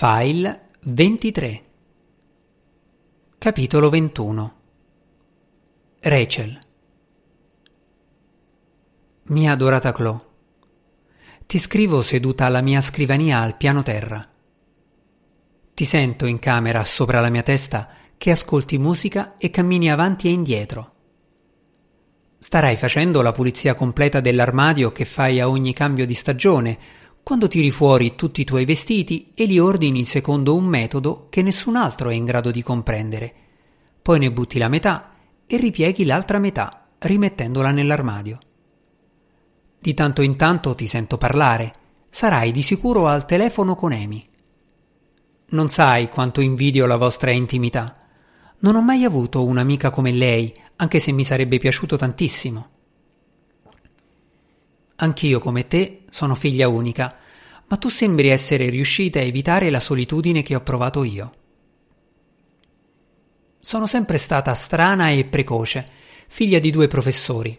File 23 Capitolo 21 Rachel Mia adorata Chloe, ti scrivo seduta alla mia scrivania al piano terra. Ti sento in camera sopra la mia testa che ascolti musica e cammini avanti e indietro. Starai facendo la pulizia completa dell'armadio che fai a ogni cambio di stagione, quando tiri fuori tutti i tuoi vestiti e li ordini secondo un metodo che nessun altro è in grado di comprendere. Poi ne butti la metà e ripieghi l'altra metà, rimettendola nell'armadio. Di tanto in tanto ti sento parlare. Sarai di sicuro al telefono con Amy. Non sai quanto invidio la vostra intimità. Non ho mai avuto un'amica come lei, anche se mi sarebbe piaciuto tantissimo. Anch'io, come te, sono figlia unica, ma tu sembri essere riuscita a evitare la solitudine che ho provato io. Sono sempre stata strana e precoce, figlia di due professori.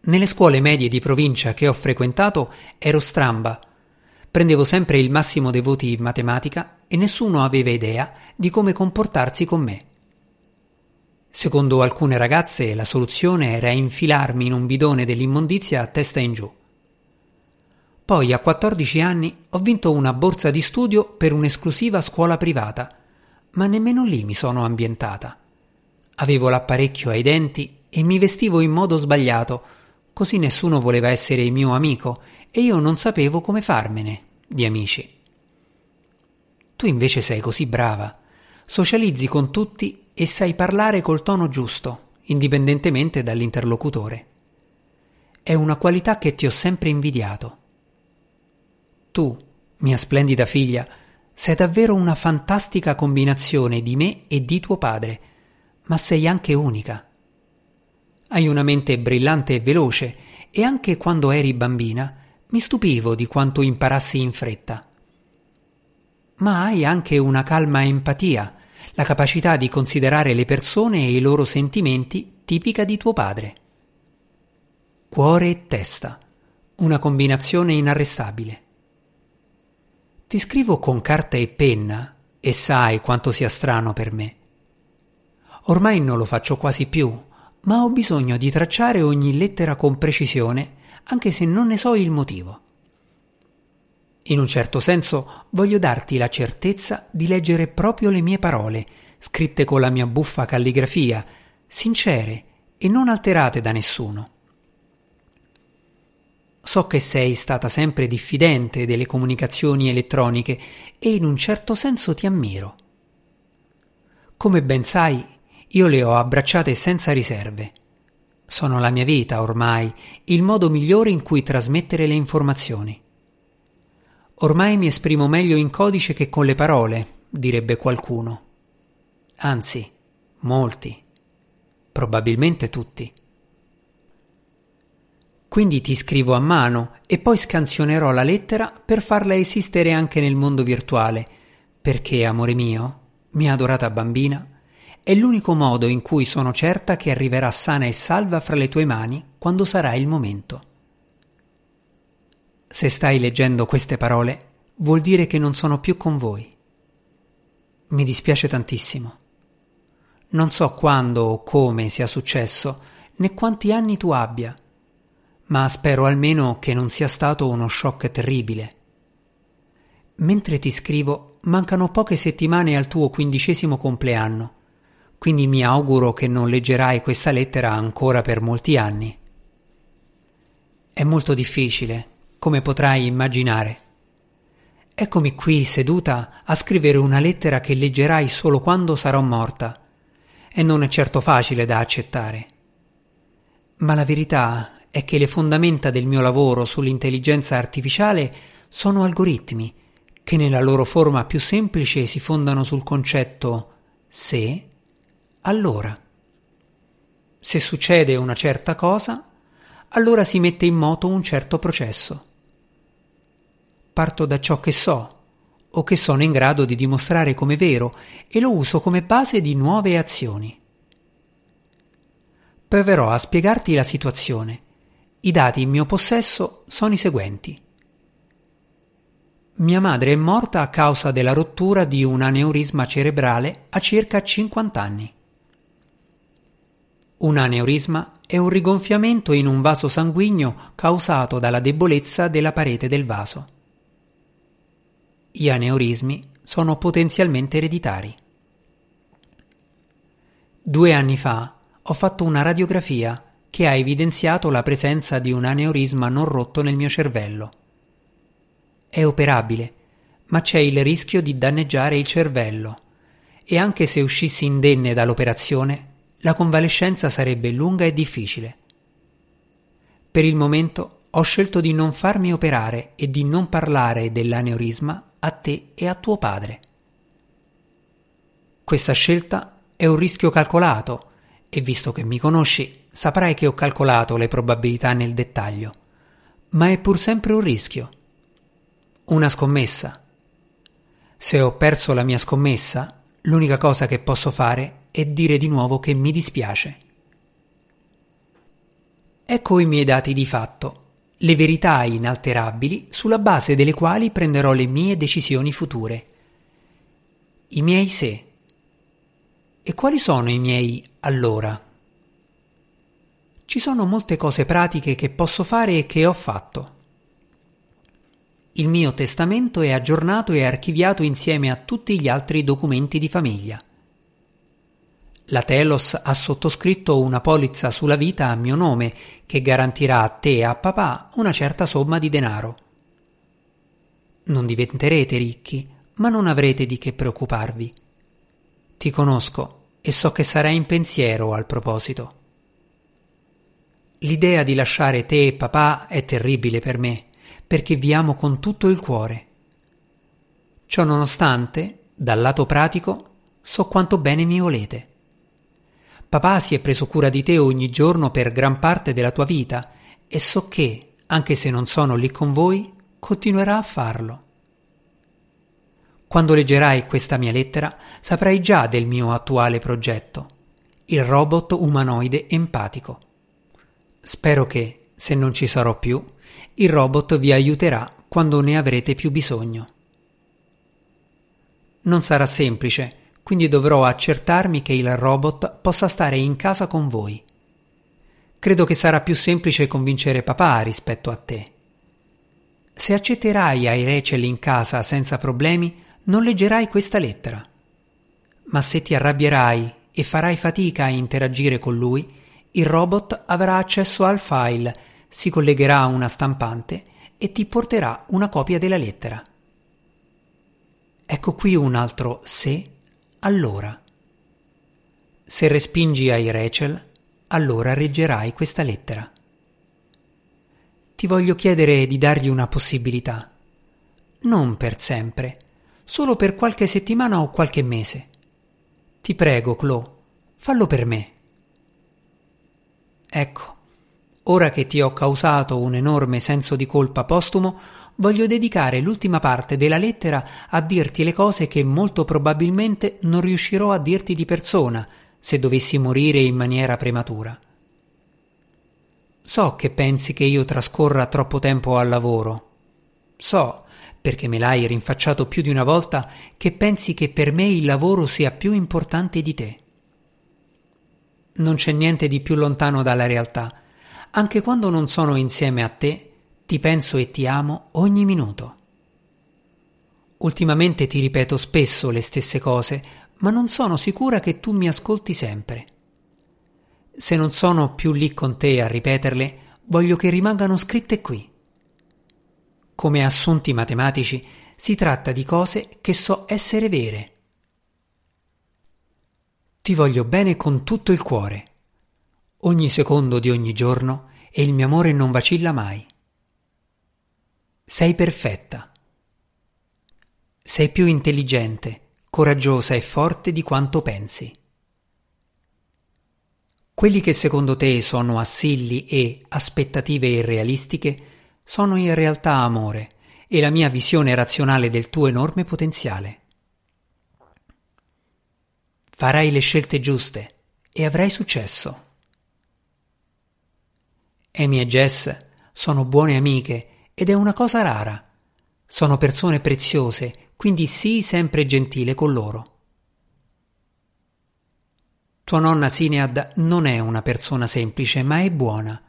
Nelle scuole medie di provincia che ho frequentato ero stramba. Prendevo sempre il massimo dei voti in matematica e nessuno aveva idea di come comportarsi con me. Secondo alcune ragazze la soluzione era infilarmi in un bidone dell'immondizia a testa in giù. Poi a 14 anni ho vinto una borsa di studio per un'esclusiva scuola privata, ma nemmeno lì mi sono ambientata. Avevo l'apparecchio ai denti e mi vestivo in modo sbagliato, così nessuno voleva essere mio amico e io non sapevo come farmene di amici. Tu invece sei così brava, socializzi con tutti e sai parlare col tono giusto, indipendentemente dall'interlocutore. È una qualità che ti ho sempre invidiato. Tu, mia splendida figlia, sei davvero una fantastica combinazione di me e di tuo padre, ma sei anche unica. Hai una mente brillante e veloce e anche quando eri bambina mi stupivo di quanto imparassi in fretta. Ma hai anche una calma empatia, la capacità di considerare le persone e i loro sentimenti tipica di tuo padre. Cuore e testa, una combinazione inarrestabile. Ti scrivo con carta e penna e sai quanto sia strano per me. Ormai non lo faccio quasi più ma ho bisogno di tracciare ogni lettera con precisione, anche se non ne so il motivo. In un certo senso voglio darti la certezza di leggere proprio le mie parole, scritte con la mia buffa calligrafia, sincere e non alterate da nessuno. So che sei stata sempre diffidente delle comunicazioni elettroniche e in un certo senso ti ammiro. Come ben sai, io le ho abbracciate senza riserve. Sono la mia vita ormai, il modo migliore in cui trasmettere le informazioni. Ormai mi esprimo meglio in codice che con le parole, direbbe qualcuno. Anzi, molti. Probabilmente tutti. Quindi ti scrivo a mano e poi scansionerò la lettera per farla esistere anche nel mondo virtuale, perché, amore mio, mia adorata bambina, è l'unico modo in cui sono certa che arriverà sana e salva fra le tue mani quando sarà il momento. Se stai leggendo queste parole, vuol dire che non sono più con voi. Mi dispiace tantissimo. Non so quando o come sia successo, né quanti anni tu abbia, ma spero almeno che non sia stato uno shock terribile. Mentre ti scrivo, mancano poche settimane al tuo quindicesimo compleanno quindi mi auguro che non leggerai questa lettera ancora per molti anni. È molto difficile, come potrai immaginare. Eccomi qui seduta a scrivere una lettera che leggerai solo quando sarò morta, e non è certo facile da accettare. Ma la verità è che le fondamenta del mio lavoro sull'intelligenza artificiale sono algoritmi che nella loro forma più semplice si fondano sul concetto se allora. Se succede una certa cosa, allora si mette in moto un certo processo. Parto da ciò che so o che sono in grado di dimostrare come vero e lo uso come base di nuove azioni. Proverò a spiegarti la situazione. I dati in mio possesso sono i seguenti. Mia madre è morta a causa della rottura di un aneurisma cerebrale a circa 50 anni. Un aneurisma è un rigonfiamento in un vaso sanguigno causato dalla debolezza della parete del vaso. Gli aneurismi sono potenzialmente ereditari. Due anni fa ho fatto una radiografia che ha evidenziato la presenza di un aneurisma non rotto nel mio cervello. È operabile, ma c'è il rischio di danneggiare il cervello e anche se uscissi indenne dall'operazione, la convalescenza sarebbe lunga e difficile. Per il momento ho scelto di non farmi operare e di non parlare dell'aneurisma a te e a tuo padre. Questa scelta è un rischio calcolato e visto che mi conosci saprai che ho calcolato le probabilità nel dettaglio, ma è pur sempre un rischio. Una scommessa. Se ho perso la mia scommessa, l'unica cosa che posso fare è dire di nuovo che mi dispiace. Ecco i miei dati di fatto, le verità inalterabili sulla base delle quali prenderò le mie decisioni future. I miei se. E quali sono i miei allora? Ci sono molte cose pratiche che posso fare e che ho fatto. Il mio testamento è aggiornato e archiviato insieme a tutti gli altri documenti di famiglia. La Telos ha sottoscritto una polizza sulla vita a mio nome che garantirà a te e a papà una certa somma di denaro. Non diventerete ricchi, ma non avrete di che preoccuparvi. Ti conosco e so che sarai in pensiero al proposito. L'idea di lasciare te e papà è terribile per me, perché vi amo con tutto il cuore. Ciò nonostante, dal lato pratico, so quanto bene mi volete. Papà si è preso cura di te ogni giorno per gran parte della tua vita e so che, anche se non sono lì con voi, continuerà a farlo. Quando leggerai questa mia lettera saprai già del mio attuale progetto, il robot umanoide empatico. Spero che, se non ci sarò più, il robot vi aiuterà quando ne avrete più bisogno. Non sarà semplice, quindi dovrò accertarmi che il robot possa stare in casa con voi. Credo che sarà più semplice convincere papà rispetto a te. Se accetterai ai Rachel in casa senza problemi, non leggerai questa lettera. Ma se ti arrabbierai e farai fatica a interagire con lui, il robot avrà accesso al file, si collegherà a una stampante e ti porterà una copia della lettera. Ecco qui un altro se allora. Se respingi ai Rachel, allora reggerai questa lettera. Ti voglio chiedere di dargli una possibilità. Non per sempre, solo per qualche settimana o qualche mese. Ti prego, Chloe, fallo per me. Ecco, ora che ti ho causato un enorme senso di colpa postumo, voglio dedicare l'ultima parte della lettera a dirti le cose che molto probabilmente non riuscirò a dirti di persona se dovessi morire in maniera prematura. So che pensi che io trascorra troppo tempo al lavoro. So, perché me l'hai rinfacciato più di una volta, che pensi che per me il lavoro sia più importante di te. Non c'è niente di più lontano dalla realtà. Anche quando non sono insieme a te, ti penso e ti amo ogni minuto. Ultimamente ti ripeto spesso le stesse cose, ma non sono sicura che tu mi ascolti sempre. Se non sono più lì con te a ripeterle, voglio che rimangano scritte qui. Come assunti matematici, si tratta di cose che so essere vere. Ti voglio bene con tutto il cuore. Ogni secondo di ogni giorno e il mio amore non vacilla mai. Sei perfetta. Sei più intelligente, coraggiosa e forte di quanto pensi. Quelli che secondo te sono assilli e aspettative irrealistiche sono in realtà amore e la mia visione razionale del tuo enorme potenziale. Farai le scelte giuste e avrai successo. Amy e Jess sono buone amiche ed è una cosa rara, Sono persone preziose, quindi sii sempre gentile con loro. Tua nonna Sinead non è una persona semplice, ma è buona.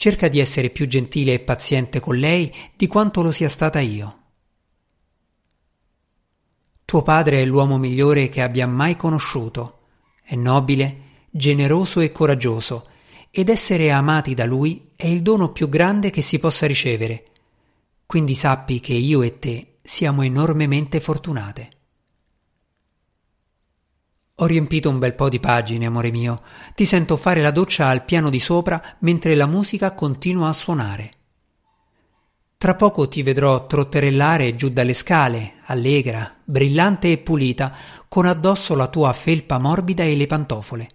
Cerca di essere più gentile e paziente con lei di quanto lo sia stata io. Tuo padre è l'uomo migliore che abbia mai conosciuto. È nobile, generoso e coraggioso, ed essere amati da lui è il dono più grande che si possa ricevere. Quindi sappi che io e te siamo enormemente fortunate. Ho riempito un bel po' di pagine, amore mio. Ti sento fare la doccia al piano di sopra mentre la musica continua a suonare. Tra poco ti vedrò trotterellare giù dalle scale, allegra, brillante e pulita, con addosso la tua felpa morbida e le pantofole.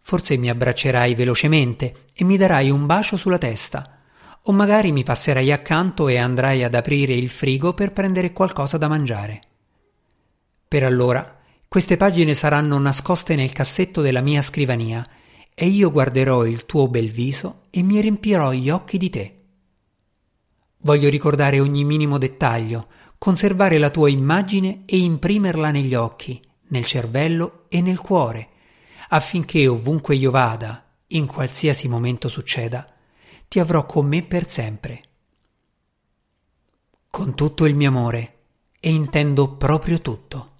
Forse mi abbraccerai velocemente e mi darai un bacio sulla testa, o magari mi passerai accanto e andrai ad aprire il frigo per prendere qualcosa da mangiare. Per allora queste pagine saranno nascoste nel cassetto della mia scrivania e io guarderò il tuo bel viso e mi riempirò gli occhi di te. Voglio ricordare ogni minimo dettaglio, conservare la tua immagine e imprimerla negli occhi, nel cervello e nel cuore, affinché ovunque io vada, in qualsiasi momento succeda, ti avrò con me per sempre. Con tutto il mio amore, e intendo proprio tutto.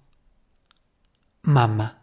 Mamma.